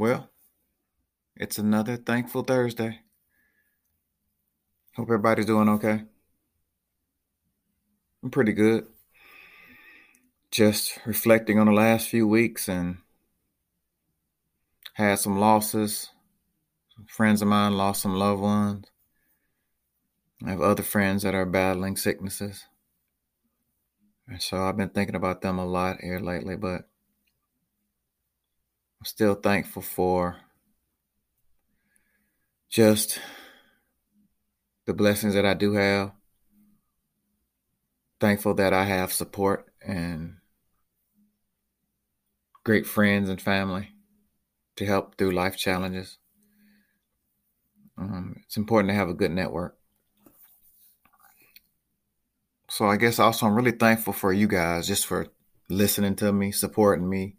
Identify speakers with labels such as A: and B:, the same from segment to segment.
A: Well, it's another thankful Thursday. Hope everybody's doing okay. I'm pretty good. Just reflecting on the last few weeks and had some losses. Some friends of mine lost some loved ones. I have other friends that are battling sicknesses. And so I've been thinking about them a lot here lately, but I'm still thankful for just the blessings that I do have. Thankful that I have support and great friends and family to help through life challenges. Um, it's important to have a good network. So I guess also I'm really thankful for you guys just for listening to me, supporting me,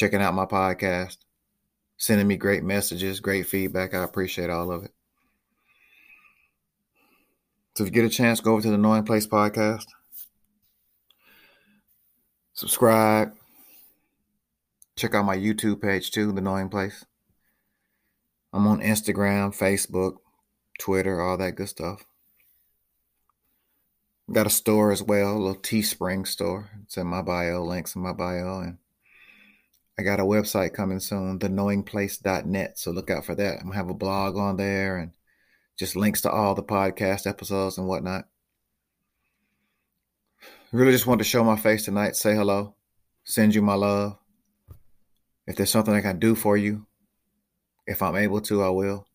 A: checking out my podcast, sending me great messages, great feedback. I appreciate all of it. So if you get a chance, go over to the Knowing Place podcast. Subscribe. Check out my YouTube page too, The Knowing Place. I'm on Instagram, Facebook, Twitter, all that good stuff. Got a store as well, a little Teespring store. It's in my bio, links in my bio. And I got a website coming soon, theknowingplace.net. So look out for that. I'm going to have a blog on there and just links to all the podcast episodes and whatnot. Really just wanted to show my face tonight, say hello, send you my love. If there's something I can do for you, if I'm able to, I will.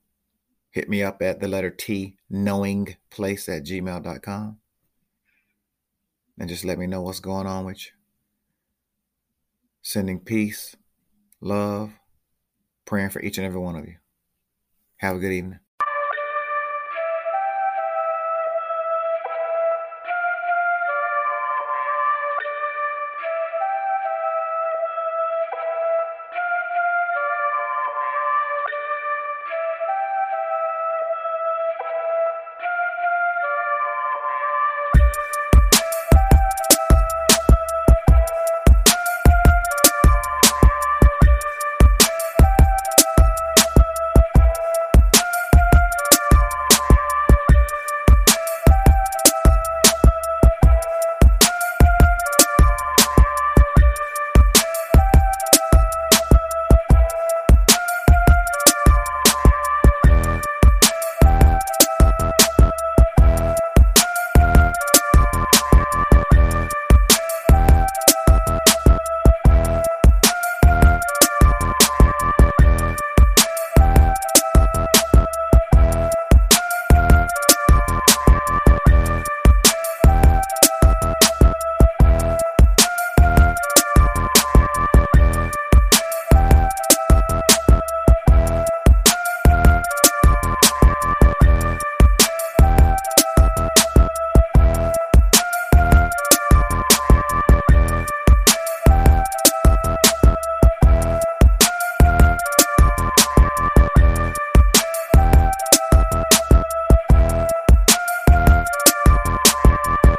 A: Hit me up at the letter T, knowingplace at gmail.com and just let me know what's going on with you. Sending peace, love, praying for each and every one of you. Have a good evening.